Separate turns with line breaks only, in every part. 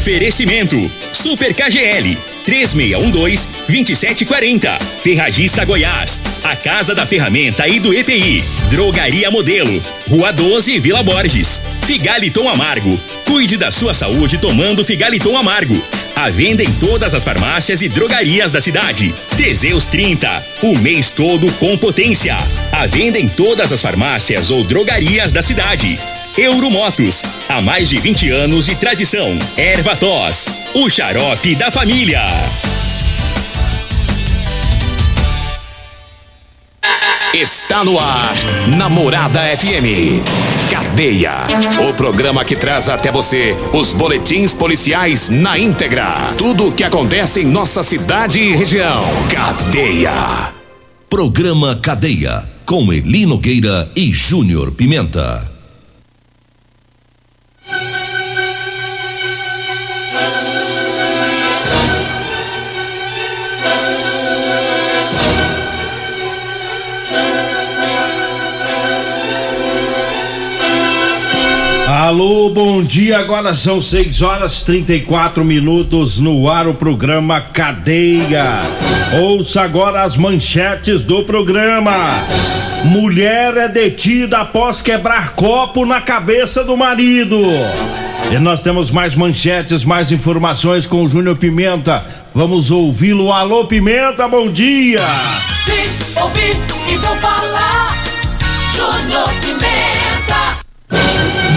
Oferecimento: Super KGL 3612-2740. Ferragista Goiás. A Casa da Ferramenta e do EPI. Drogaria Modelo. Rua 12, Vila Borges. Figaliton Amargo. Cuide da sua saúde tomando Figaliton Amargo. A venda em todas as farmácias e drogarias da cidade. Teseus 30. O mês todo com potência. A venda em todas as farmácias ou drogarias da cidade. Euromotos, há mais de 20 anos de tradição. Erva Tos, o xarope da família.
Está no ar, Namorada FM. Cadeia. O programa que traz até você os boletins policiais na íntegra. Tudo o que acontece em nossa cidade e região. Cadeia.
Programa Cadeia. Com Elino Gueira e Júnior Pimenta.
Alô, bom dia. Agora são 6 horas 34 minutos no ar o programa Cadeia. Ouça agora as manchetes do programa. Mulher é detida após quebrar copo na cabeça do marido. E nós temos mais manchetes, mais informações com o Júnior Pimenta. Vamos ouvi-lo. Alô, Pimenta, bom dia.
Vim, ouvi e vou falar. Júnior Pimenta.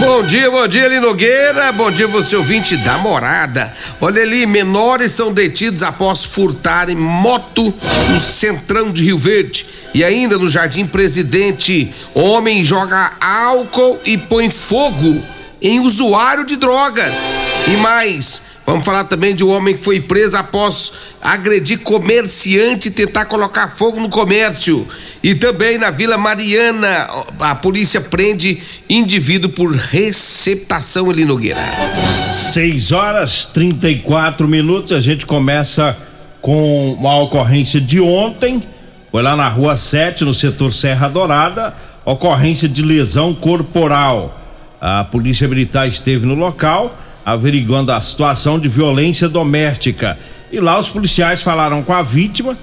Bom dia, bom dia, Eli Nogueira. Bom dia, você ouvinte da morada. Olha ali, menores são detidos após furtarem moto no centrão de Rio Verde. E ainda no Jardim Presidente, homem joga álcool e põe fogo em usuário de drogas. E mais, vamos falar também de um homem que foi preso após agredir comerciante e tentar colocar fogo no comércio. E também na Vila Mariana, a polícia prende indivíduo por receptação ali Nogueira.
6 horas 34 minutos. A gente começa com uma ocorrência de ontem. Foi lá na rua 7, no setor Serra Dourada. Ocorrência de lesão corporal. A polícia militar esteve no local, averiguando a situação de violência doméstica. E lá os policiais falaram com a vítima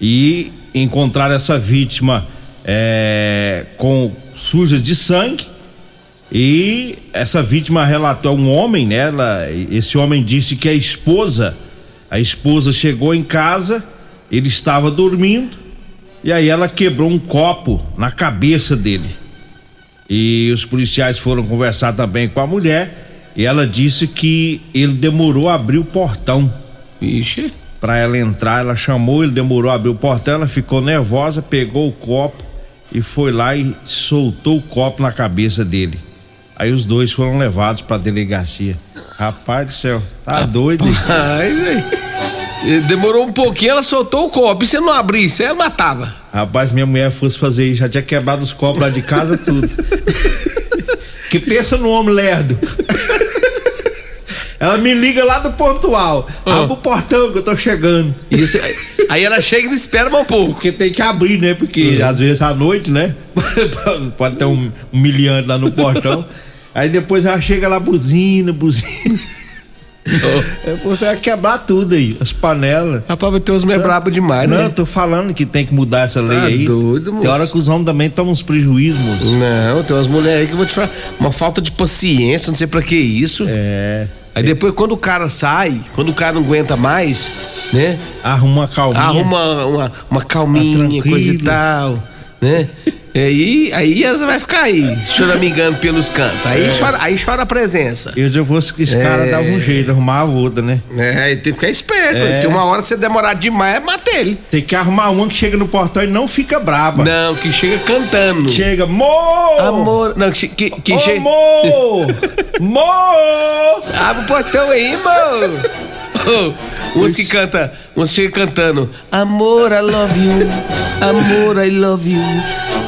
e encontraram essa vítima é, com sujas de sangue. E essa vítima relatou um homem, né? Ela, esse homem disse que a esposa, a esposa chegou em casa, ele estava dormindo e aí ela quebrou um copo na cabeça dele. E os policiais foram conversar também com a mulher e ela disse que ele demorou a abrir o portão.
Ixi.
Pra ela entrar, ela chamou, ele demorou a abrir o portão, ela ficou nervosa, pegou o copo e foi lá e soltou o copo na cabeça dele. Aí os dois foram levados pra delegacia. Rapaz do céu, tá doido?
Ai, velho. Demorou um pouquinho, ela soltou o copo. E se eu não abrisse, ela matava.
Rapaz, minha mulher fosse fazer isso, já tinha quebrado os copos lá de casa, tudo. que pensa no homem lerdo. Ela me liga lá do pontual.
Ah.
Abre o portão que eu tô chegando.
Isso, aí ela chega e não espera um pouco.
Porque tem que abrir, né? Porque às vezes à noite, né? Pode ter um, um miliante lá no portão. Aí depois ela chega lá, buzina, buzina. É, Você vai quebrar tudo aí, as panelas.
Rapaz, vai ter uns meio brabo demais,
Não,
né?
eu tô falando que tem que mudar essa lei
Tá
aí.
doido,
Tem
moço.
hora que os homens também tomam uns prejuízos, moço.
Não, tem umas mulheres aí que eu vou te falar. Uma falta de paciência, não sei pra que isso.
É.
Aí depois, quando o cara sai, quando o cara não aguenta mais, né?
Arruma uma calminha.
Arruma uma, uma calminha,
tranquilo.
coisa e tal, né? E aí, aí você vai ficar aí, choramingando pelos cantos. Aí, chora, aí chora a presença.
Eu fosse que esse cara
É.
dava um jeito, arrumava outra, né?
É, tem que ficar esperto,
É.
porque uma hora você demorar demais, é matar ele.
Tem que arrumar uma que chega no portão e não fica braba.
Não, que chega cantando.
Chega, amor!
Amor. Não, que, que, que chega.
Amor! Amor!
Abre o portão aí, amor. Oh, uns que canta, uns chega cantando Amor, I love you Amor, I love you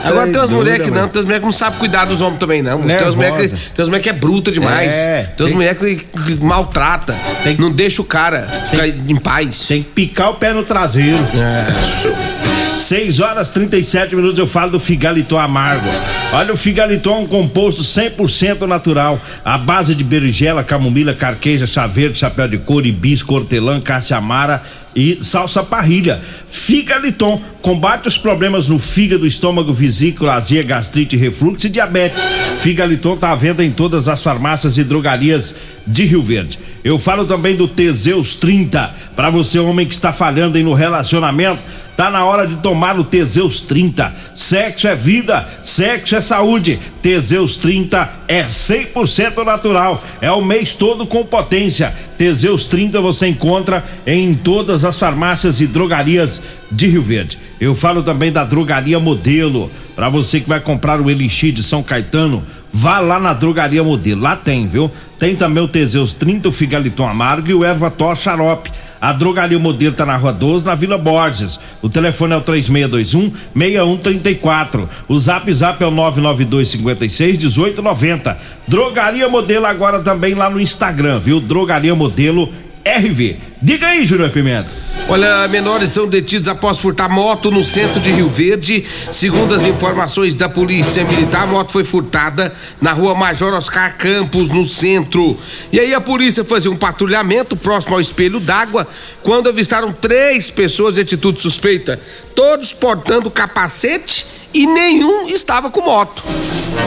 Agora tem umas mulheres que não, tem umas mulheres que não sabem cuidar dos homens também, não. Tem umas mulheres que, tem umas que é bruta demais.
É,
tem umas mulheres que, que maltrata.
Tem-
Não deixa o cara ficar em paz.
Tem que picar o pé no traseiro.
É,
6 horas 37 minutos eu falo do Figaliton Amargo. Olha, o Figaliton é um composto 100% natural, à base de berinjela, camomila, carqueja, chá verde, chapéu de couro, hibisco, hortelã, caça-amara e salsa parrilha. Figaliton combate os problemas no fígado, estômago, vesícula, azia, gastrite, refluxo e diabetes. Figaliton está à venda em todas as farmácias e drogarias de Rio Verde. Eu falo também do Teseus 30, para você homem que está falhando aí no relacionamento Tá na hora de tomar o Teseus 30. Sexo é vida, sexo é saúde. Teseus 30 é 100% natural. É o mês todo com potência. Teseus 30 você encontra em todas as farmácias e drogarias de Rio Verde. Eu falo também da drogaria Modelo. Para você que vai comprar o Elixir de São Caetano, vá lá na drogaria Modelo. Lá tem, viu? Tem também o Teseus 30, o Figaliton Amargo e o Erva Tor Xarope. A drogaria Modelo está na Rua 12, na Vila Borges. O telefone é o 3621 6134. O Zap Zap é o 992 56 1890. Drogaria Modelo agora também lá no Instagram, viu? Drogaria Modelo RV. Diga aí, Júnior Pimenta.
Olha, menores são detidos após furtar moto no centro de Rio Verde. Segundo as informações da Polícia Militar, a moto foi furtada na rua Major Oscar Campos, no centro. E aí a polícia fazia um patrulhamento próximo ao espelho d'água quando avistaram três pessoas de atitude suspeita, todos portando capacete e nenhum estava com moto.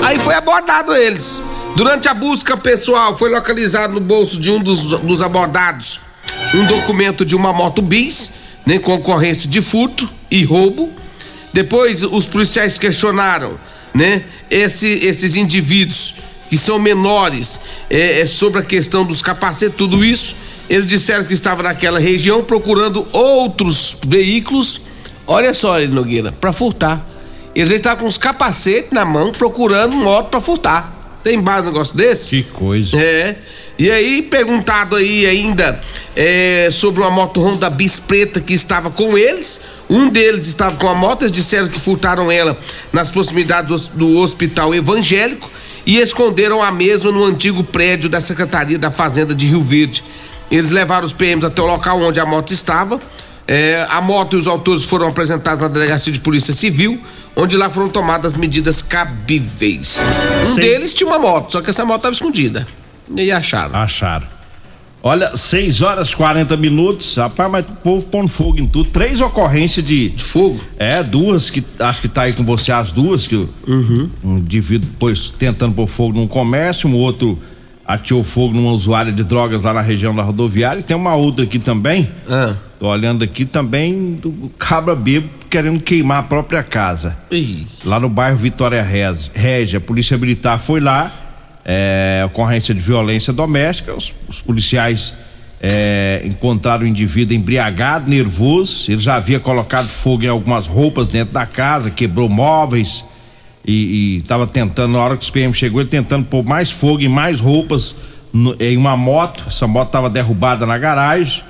Aí foi abordado eles. Durante a busca pessoal, foi localizado no bolso de um dos, dos abordados um documento de uma moto bis, né, com ocorrência de furto e roubo. Depois os policiais questionaram, né, esse, esses indivíduos que são menores é, é, sobre a questão dos capacetes, tudo isso. Eles disseram que estavam naquela região procurando outros veículos. Olha só, Nogueira, para furtar. Eles estavam com os capacetes na mão procurando moto para furtar. Tem base um negócio desse?
Que coisa.
É. E aí, perguntado aí ainda é, sobre uma moto Honda Bis preta que estava com eles. Um deles estava com a moto, eles disseram que furtaram ela nas proximidades do hospital evangélico e esconderam a mesma no antigo prédio da Secretaria da Fazenda de Rio Verde. Eles levaram os PMs até o local onde a moto estava. É, a moto e os autores foram apresentados na delegacia de polícia civil, onde lá foram tomadas medidas cabíveis. Um
Sim.
deles tinha uma moto, só que essa moto estava escondida. E acharam.
Acharam. Olha, 6 horas 40 minutos. Rapaz, mas o povo pondo fogo em tudo. Três ocorrências de.
De fogo?
É, duas que acho que tá aí com você, as duas, que o- um indivíduo depois tentando pôr fogo num comércio, um outro ateou fogo numa usuária de drogas lá na região da rodoviária. E tem uma outra aqui também.
Ah.
Tô olhando aqui também do cabra bêbado querendo queimar a própria casa.
Ih.
Lá no bairro Vitória Régia, a polícia militar foi lá, é, ocorrência de violência doméstica, os, os policiais é, encontraram o indivíduo embriagado, nervoso, ele já havia colocado fogo em algumas roupas dentro da casa, quebrou móveis e estava tentando, na hora que os PM chegou, ele tentando pôr mais fogo e mais roupas no- em uma moto, essa moto estava derrubada na garagem,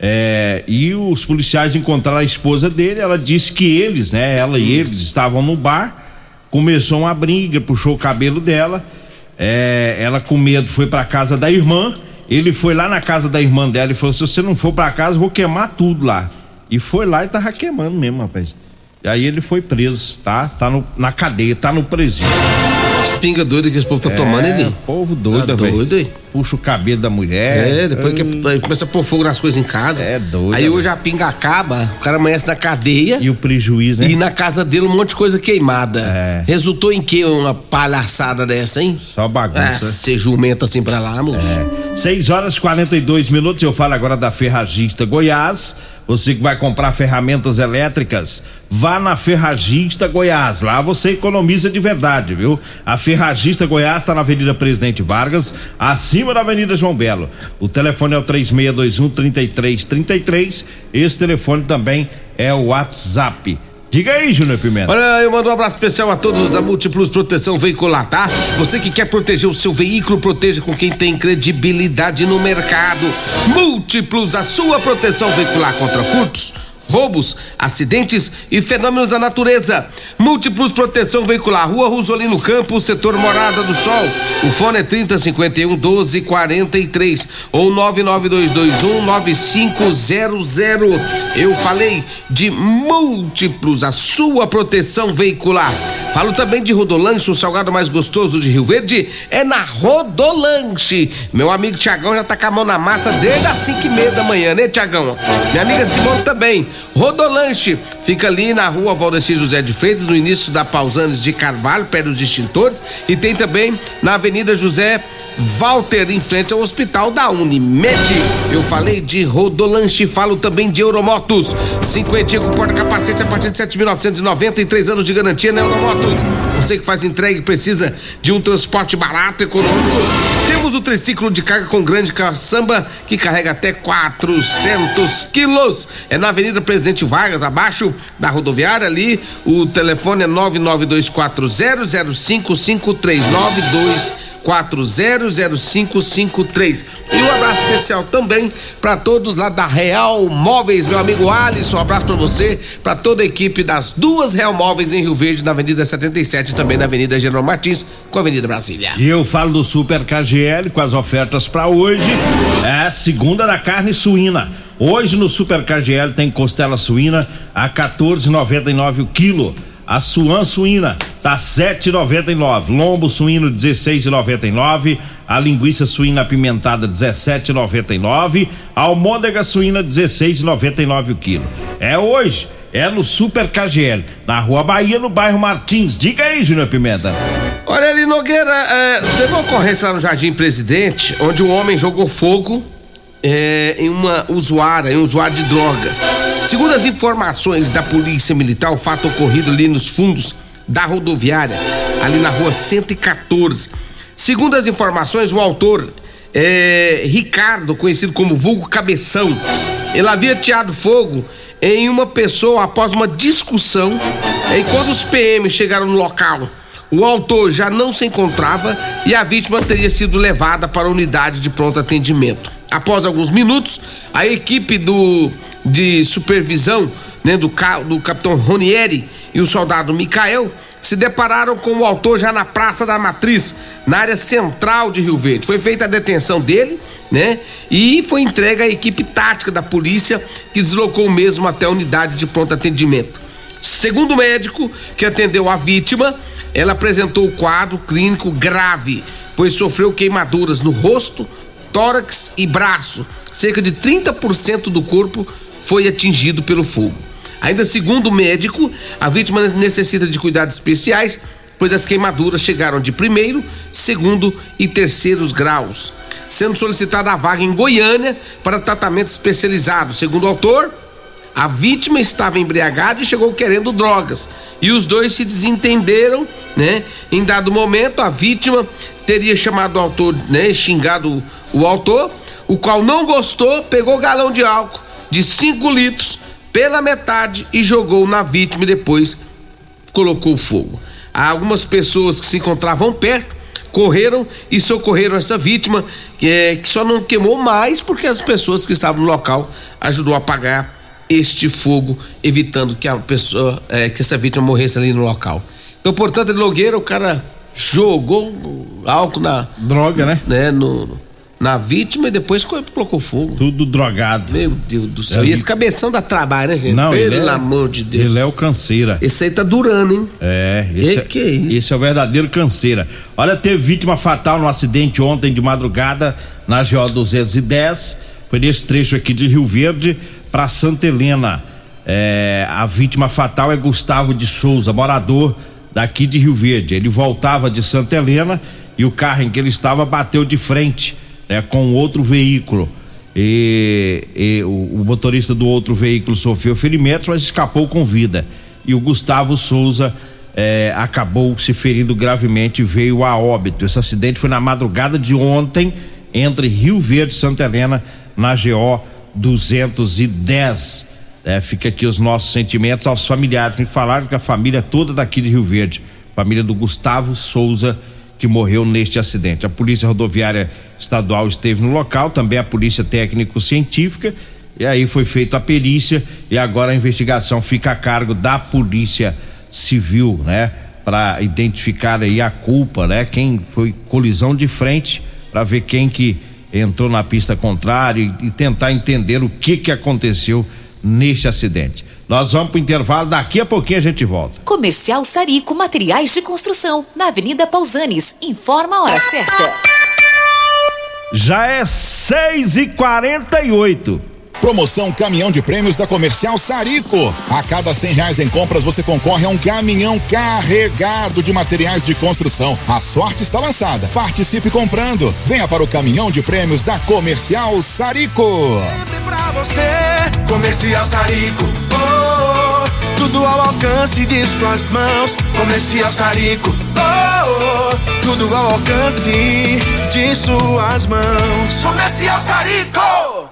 é, e os policiais encontraram a esposa dele. Ela disse que eles, né, ela e eles estavam no bar. Começou uma briga, puxou o cabelo dela. é, ela com medo foi pra casa da irmã. Ele foi lá na casa da irmã dela e falou: se você não for pra casa, eu vou queimar tudo lá. E foi lá e tava queimando mesmo, rapaz. E aí ele foi preso, tá? Tá no- na cadeia, tá no presídio.
As pingas doidas que esse povo tá tomando
é,
ali.
povo doido,
Tá
velho.
doido, hein?
Puxa o cabelo da mulher.
É, depois que aí começa a pôr fogo nas coisas em casa.
É doido,
Aí
velho.
hoje a pinga acaba, o cara amanhece na cadeia
E o prejuízo, né?
e na casa dele um monte de coisa queimada.
É.
Resultou em que uma palhaçada dessa, hein?
Só bagunça.
Ah, ser jumenta assim pra lá, moço.
6 horas e 42 minutos. Eu falo agora da Ferragista Goiás. Você que vai comprar ferramentas elétricas, vá na Ferragista Goiás. Lá você economiza de verdade, viu? A Ferragista Goiás está na Avenida Presidente Vargas, acima da Avenida João Belo. O telefone é o 3621 3333. Esse telefone também é o WhatsApp. Diga aí, Júnior Pimenta.
Olha, eu mando um abraço especial a todos da Múltiplos Proteção Veicular, tá? Você que quer proteger o seu veículo, proteja com quem tem credibilidade no mercado. Múltiplos, a sua proteção veicular contra furtos, roubos, acidentes e fenômenos da natureza. Múltiplos Proteção Veicular, Rua Rosolino Campos, setor Morada do Sol. O fone é 3051 1243 ou 99221 9500. Eu falei de múltiplos, a sua proteção veicular. Falo também de Rodolanche, o salgado mais gostoso de Rio Verde é na Rodolanche. Meu amigo Tiagão já tá com a mão na massa desde as 5 e meia da manhã, né, Tiagão? Minha amiga Simone também. Rodolanche fica ali na rua Valdeci José de Freitas, no início da Pausanes de Carvalho, perto dos extintores. E tem também na Avenida José Walter, em frente ao hospital da Unimed. Eu falei de Rodolanche, falo também de Euromotos. 50 com porta-capacete a partir de 7.993 anos de garantia na Euromotos. Você que faz entrega e precisa de um transporte barato, econômico, temos o triciclo de carga com grande caçamba que carrega até 400 quilos. É na Avenida Presidente Vargas, abaixo da rodoviária ali. O telefone é 992400553 92 400553. E um abraço especial também para todos lá da Real Móveis, meu amigo Alisson, um abraço para você, para toda a equipe das duas Real Móveis em Rio Verde, na Avenida 77 e também na Avenida General Martins, com a Avenida Brasília.
E eu falo do Super KGL com as ofertas para hoje. É segunda da carne suína. Hoje no Super KGL tem costela suína a 14,99 o quilo. A suan suína tá 7,99. Lombo suíno 16,99. A linguiça suína apimentada 17,99. A almôndega suína 16,99 o quilo. É hoje. É no Super KGL, na Rua Bahia, no bairro Martins. Diga aí, Júnior Pimenta.
Olha ali, Nogueira, é, teve uma ocorrência lá no Jardim Presidente, onde um homem jogou fogo é, em uma usuária, em um usuário de drogas. Segundo as informações da Polícia Militar, o fato ocorrido ali nos fundos da rodoviária, ali na rua 114. Segundo as informações, o autor é Ricardo, conhecido como Vulgo Cabeção, ele havia teado fogo em uma pessoa após uma discussão. E quando os PM chegaram no local, o autor já não se encontrava e a vítima teria sido levada para a unidade de pronto atendimento. Após alguns minutos, a equipe do de supervisão né, do, do capitão Ronieri e o soldado Micael se depararam com o autor já na Praça da Matriz, na área central de Rio Verde. Foi feita a detenção dele, né? E foi entregue à equipe tática da polícia, que deslocou mesmo até a unidade de pronto atendimento. Segundo o médico que atendeu a vítima, ela apresentou o quadro clínico grave, pois sofreu queimaduras no rosto, tórax e braço. Cerca de 30% do corpo foi atingido pelo fogo. Ainda segundo o médico, a vítima necessita de cuidados especiais, pois as queimaduras chegaram de primeiro, segundo e terceiros graus. Sendo solicitada a vaga em Goiânia para tratamento especializado. Segundo o autor, a vítima estava embriagada e chegou querendo drogas. E os dois se desentenderam, né? Em dado momento, a vítima teria chamado o autor, né? Xingado o autor, o qual não gostou, pegou galão de álcool de 5 litros pela metade e jogou na vítima e depois colocou fogo. Algumas pessoas que se encontravam perto correram e socorreram essa vítima, que, é, que só não queimou mais porque as pessoas que estavam no local ajudou a apagar este fogo, evitando que a pessoa, é, que essa vítima morresse ali no local. Então, portanto, Nogueira, o cara jogou álcool na
droga, né?
né no, na vítima e depois colocou fogo.
Tudo drogado.
Meu Deus do céu. É, e esse cabeção dá trabalho, né, gente?
Não,
Pelo
é,
amor de Deus.
Ele é o canseira.
Esse aí tá durando, hein?
É, esse, é,
é
esse é o verdadeiro canseira. Olha, teve vítima fatal no acidente ontem de madrugada na GO 210. Foi nesse trecho aqui de Rio Verde para Santa Helena. É, a vítima fatal é Gustavo de Souza, morador daqui de Rio Verde. Ele voltava de Santa Helena e o carro em que ele estava bateu de frente né, com outro veículo. E, e o, o, motorista do outro veículo sofreu ferimentos, mas escapou com vida. E o Gustavo Souza é, acabou se ferindo gravemente e veio a óbito. Esse acidente foi na madrugada de ontem entre Rio Verde e Santa Helena, na GO 210. É, fica aqui os nossos sentimentos aos familiares. Me falaram que a família toda daqui de Rio Verde, família do Gustavo Souza que morreu neste acidente. A Polícia Rodoviária Estadual esteve no local, também a Polícia Técnico-Científica E aí foi feita a perícia e agora a investigação fica a cargo da Polícia Civil, né? Para identificar aí a culpa, né? Quem foi colisão de frente para ver quem que entrou na pista contrária e, e tentar entender o que que aconteceu neste acidente. Nós vamos para o intervalo, daqui a pouquinho a gente volta.
Comercial Sarico Materiais de Construção, na Avenida Pausanes. Informa a hora certa.
Já é 6 e 48
Promoção Caminhão de Prêmios da Comercial Sarico. A cada cem reais em compras você concorre a um caminhão carregado de materiais de construção. A sorte está lançada. Participe comprando. Venha para o Caminhão de Prêmios da Comercial Sarico.
Sempre pra você, Comercial Sarico. Oh, tudo ao alcance de suas mãos. Comercial Sarico. Oh, tudo ao alcance de suas mãos. Comercial Sarico.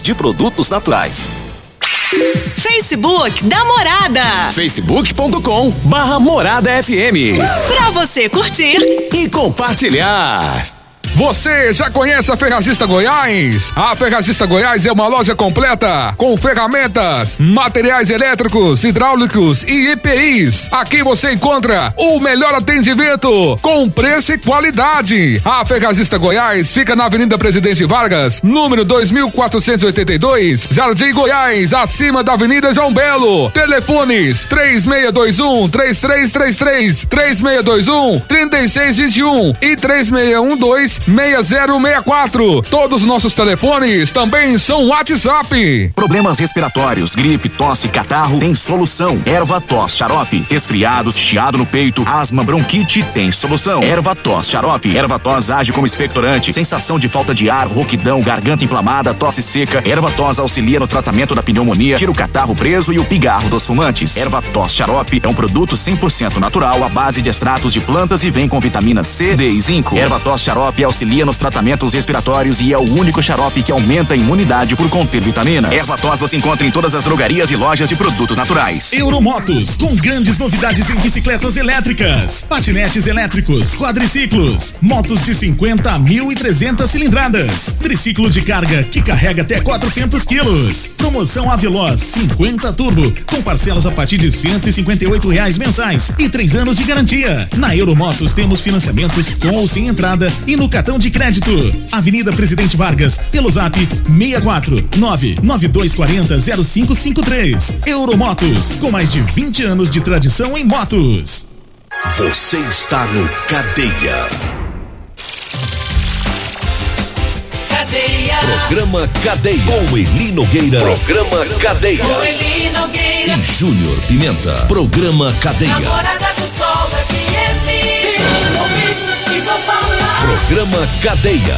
de produtos naturais.
Facebook da Morada.
facebook.com barra Morada FM.
Pra você curtir
e compartilhar.
Você já conhece a Ferragista Goiás? A Ferragista Goiás é uma loja completa com ferramentas, materiais elétricos, hidráulicos e EPIs. Aqui você encontra o melhor atendimento com preço e qualidade. A Ferragista Goiás fica na Avenida Presidente Vargas, número 2482, Jardim Goiás, acima da Avenida João Belo. Telefones 3621 3333, 3621 3621 e 3612 6064. Todos os nossos telefones também são WhatsApp.
Problemas respiratórios, gripe, tosse, catarro, tem solução. Erva tos, xarope. Resfriados, chiado no peito, asma, bronquite, tem solução. Erva tos, xarope. Erva tos age como expectorante. Sensação de falta de ar, rouquidão, garganta inflamada, tosse seca. Erva tos auxilia no tratamento da pneumonia, tira o catarro preso e o pigarro dos fumantes. Erva tos xarope é um produto 100% natural à base de extratos de plantas e vem com vitamina C, D e zinco. Erva tos xarope auxilia nos tratamentos respiratórios e é o único xarope que aumenta a imunidade por conter vitaminas. Erva tos você encontra em todas as drogarias e lojas de produtos naturais.
Euromotos, com grandes novidades em bicicletas elétricas, patinetes elétricos, quadriciclos, motos de 50 a 1.300 cilindradas, triciclo de carga que carrega até 400 quilos. Promoção Aveloz 50 Turbo, com parcelas a partir de 158 reais mensais e três anos de garantia. Na Euromotos temos financiamentos com ou sem entrada e no cartão de crédito. Avenida Presidente Vargas, pelo zap 64 99240 0553. Euromotos, com mais de 20 anos de tradição em motos.
Você está no Cadeia.
Cadeia.
Programa Cadeia. Com Eli Nogueira. Programa Cadeia.
Com Eli Nogueira.
E Júnior Pimenta. Programa Cadeia.
Namorada do Sol FM.
Programa Cadeia.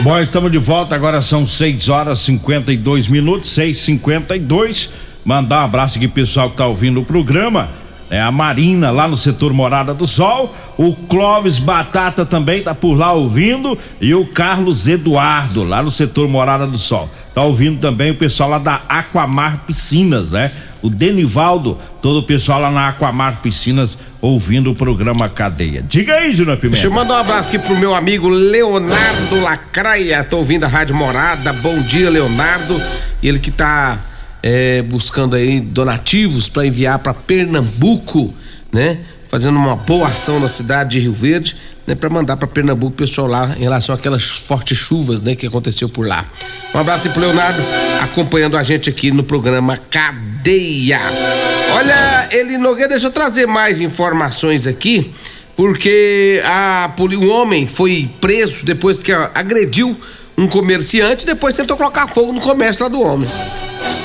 Bom, estamos de volta, agora são 6 horas 52 minutos, 6h52. Mandar um abraço aqui pessoal que tá ouvindo o programa. É a Marina lá no setor Morada do Sol, o Clóvis Batata também tá por lá ouvindo e o Carlos Eduardo lá no setor Morada do Sol. Tá ouvindo também o pessoal lá da Aquamar Piscinas, né? O Denivaldo, todo o pessoal lá na Aquamar Piscinas ouvindo o programa Cadeia. Diga aí, Júnior Pimenta.
Deixa eu mandar um abraço aqui pro meu amigo Leonardo Lacraia, tô ouvindo a Rádio Morada. Bom dia, Leonardo. Ele que tá é, buscando aí donativos para enviar para Pernambuco, né? Fazendo uma boa ação na cidade de Rio Verde, né? Para mandar para Pernambuco pessoal lá em relação àquelas fortes chuvas, né? Que aconteceu por lá. Um abraço aí pro Leonardo, acompanhando a gente aqui no programa Cadeia. Olha, ele Nogueira, deixa eu trazer mais informações aqui, porque a, um homem foi preso depois que agrediu um comerciante, depois tentou colocar fogo no comércio lá do homem.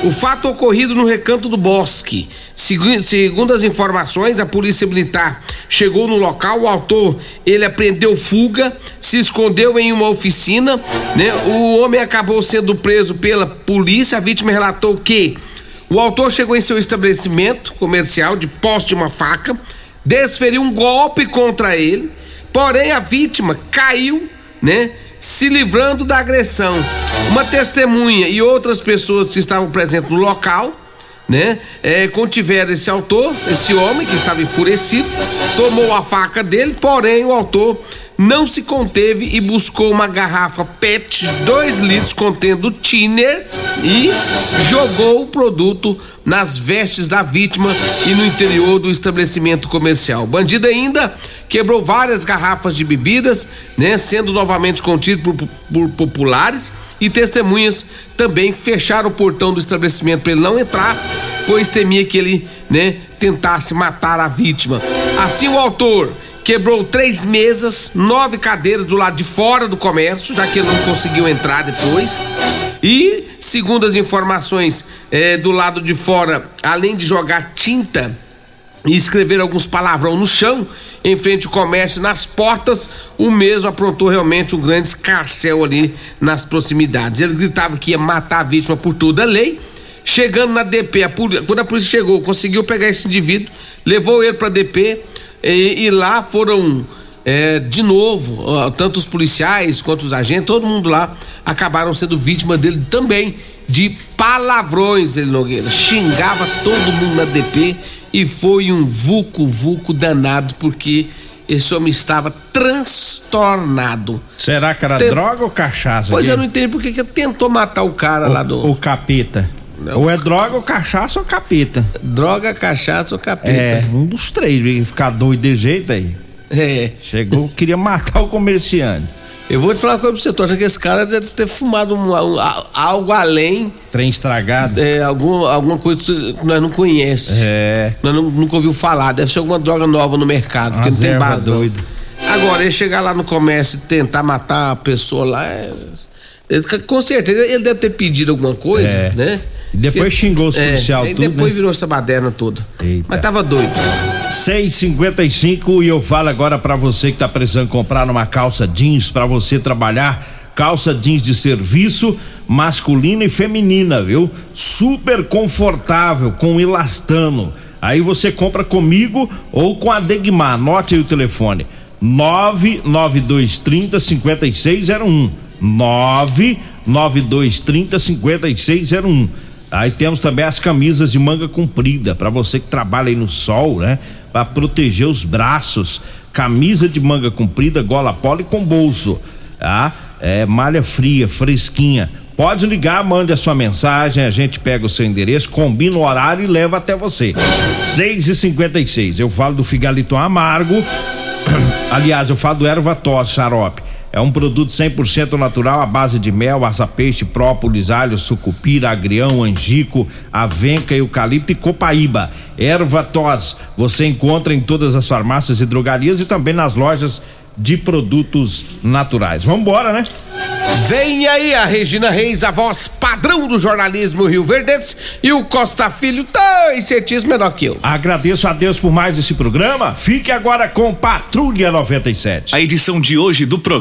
O fato ocorrido no recanto do bosque. Segu- Segundo as informações, a polícia militar chegou no local, o autor ele apreendeu fuga, se escondeu em uma oficina, né? O homem acabou sendo preso pela polícia. A vítima relatou que o autor chegou em seu estabelecimento comercial de posse de uma faca, desferiu um golpe contra ele, porém a vítima caiu, né? Se livrando da agressão. Uma testemunha e outras pessoas que estavam presentes no local, né? É, contiveram esse autor, esse homem que estava enfurecido, tomou a faca dele, porém o autor não se conteve e buscou uma garrafa PET de 2 litros contendo thinner e jogou o produto nas vestes da vítima e no interior do estabelecimento comercial. O bandido ainda quebrou várias garrafas de bebidas, né, sendo novamente contido por, por populares e testemunhas também fecharam o portão do estabelecimento para ele não entrar, pois temia que ele, né, tentasse matar a vítima. Assim o autor quebrou três mesas, nove cadeiras do lado de fora do comércio, já que ele não conseguiu entrar depois. E, segundo as informações eh, do lado de fora, além de jogar tinta e escrever alguns palavrão no chão, em frente ao comércio, nas portas, o mesmo aprontou realmente um grande escarcel ali nas proximidades. Ele gritava que ia matar a vítima por toda a lei. Chegando na DP, a poli- quando a polícia chegou, conseguiu pegar esse indivíduo, levou ele para DP e, e lá foram é, de novo, tanto os policiais quanto os agentes, todo mundo lá acabaram sendo vítima dele também de palavrões, ele Nogueira. Xingava todo mundo na DP e foi um vulco-vulco danado porque esse homem estava transtornado.
Será que era
Tem-
droga ou cachaça?
Pois eu não entendi por que tentou matar o cara lá do.
O capeta. Ou é droga, ou cachaça, ou capeta.
Droga, cachaça ou capeta.
É, um dos três, viu? ficar doido de jeito aí.
É.
Chegou, queria matar o comerciante.
Eu vou te falar uma coisa pra você, tô achando que esse cara deve ter fumado um- um- algo além.
Trem estragado.
É, algum, alguma coisa que nós não conhecemos.
É.
Nós não- nunca ouviu falar. Deve ser alguma droga nova no mercado, porque
Umas
não tem base. não.
doida.
Agora, ele chegar lá no comércio e tentar matar a pessoa lá, é- com certeza ele deve ter pedido alguma coisa,
É.
né?
Depois xingou os
É,
policial
e
tudo,
depois
né?
virou essa baderna toda.
Eita.
Mas tava doido.
6,55 e eu falo agora pra você que tá precisando comprar uma calça jeans pra você trabalhar. Calça jeans de serviço, masculina e feminina, viu? Super confortável, com elastano. Aí você compra comigo ou com a Degmar. Anote aí o telefone: 99230 5601. 99230 5601. Aí temos também as camisas de manga comprida, para você que trabalha aí no sol, né? Para proteger os braços. Camisa de manga comprida, gola polo e com bolso, tá? É malha fria, fresquinha. Pode ligar, mande a sua mensagem, a gente pega o seu endereço, combina o horário e leva até você. 6 e 56 Eu falo do Figalito Amargo. Aliás, eu falo do erva tos xarope. É um produto 100% natural à base de mel, aça-peixe, própolis, alho, sucupira, agrião, angico, avenca, eucalipto e copaíba. Erva tos você encontra em todas as farmácias e drogarias e também nas lojas de produtos naturais. Vamos embora, né?
Vem aí a Regina Reis, a voz padrão do jornalismo Rio Verdense, e o Costa Filho, dois centímetros menor que eu.
Agradeço a Deus por mais esse programa. Fique agora com Patrulha 97.
A edição de hoje do programa